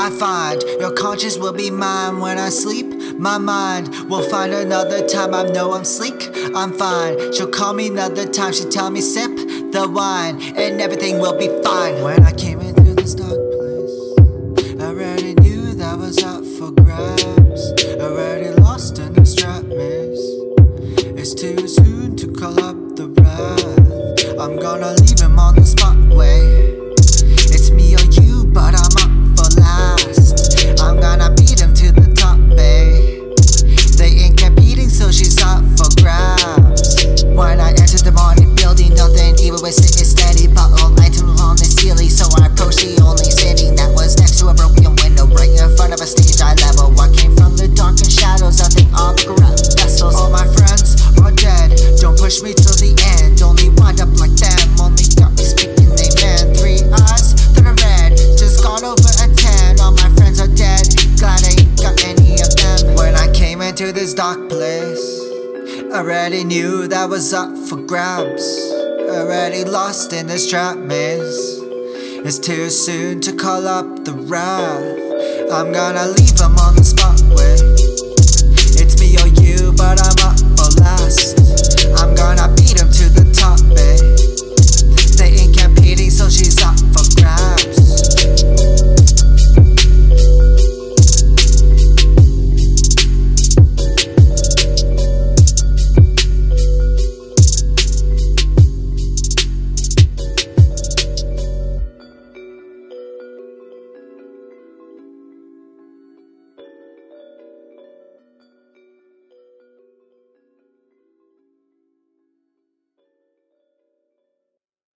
I find your conscience will be mine when I sleep. My mind will find another time. I know I'm sleek, I'm fine. She'll call me another time. She tell me sip the wine and everything will be fine. When I came into this dark place, I already knew that was up for grabs. Already lost in the strap miss. It's too soon to call up the wrath. I'm gonna leave him on the spot. Dark place, already knew that was up for grabs. Already lost in this trap maze. It's too soon to call up the wrath. I'm gonna leave them on the spot with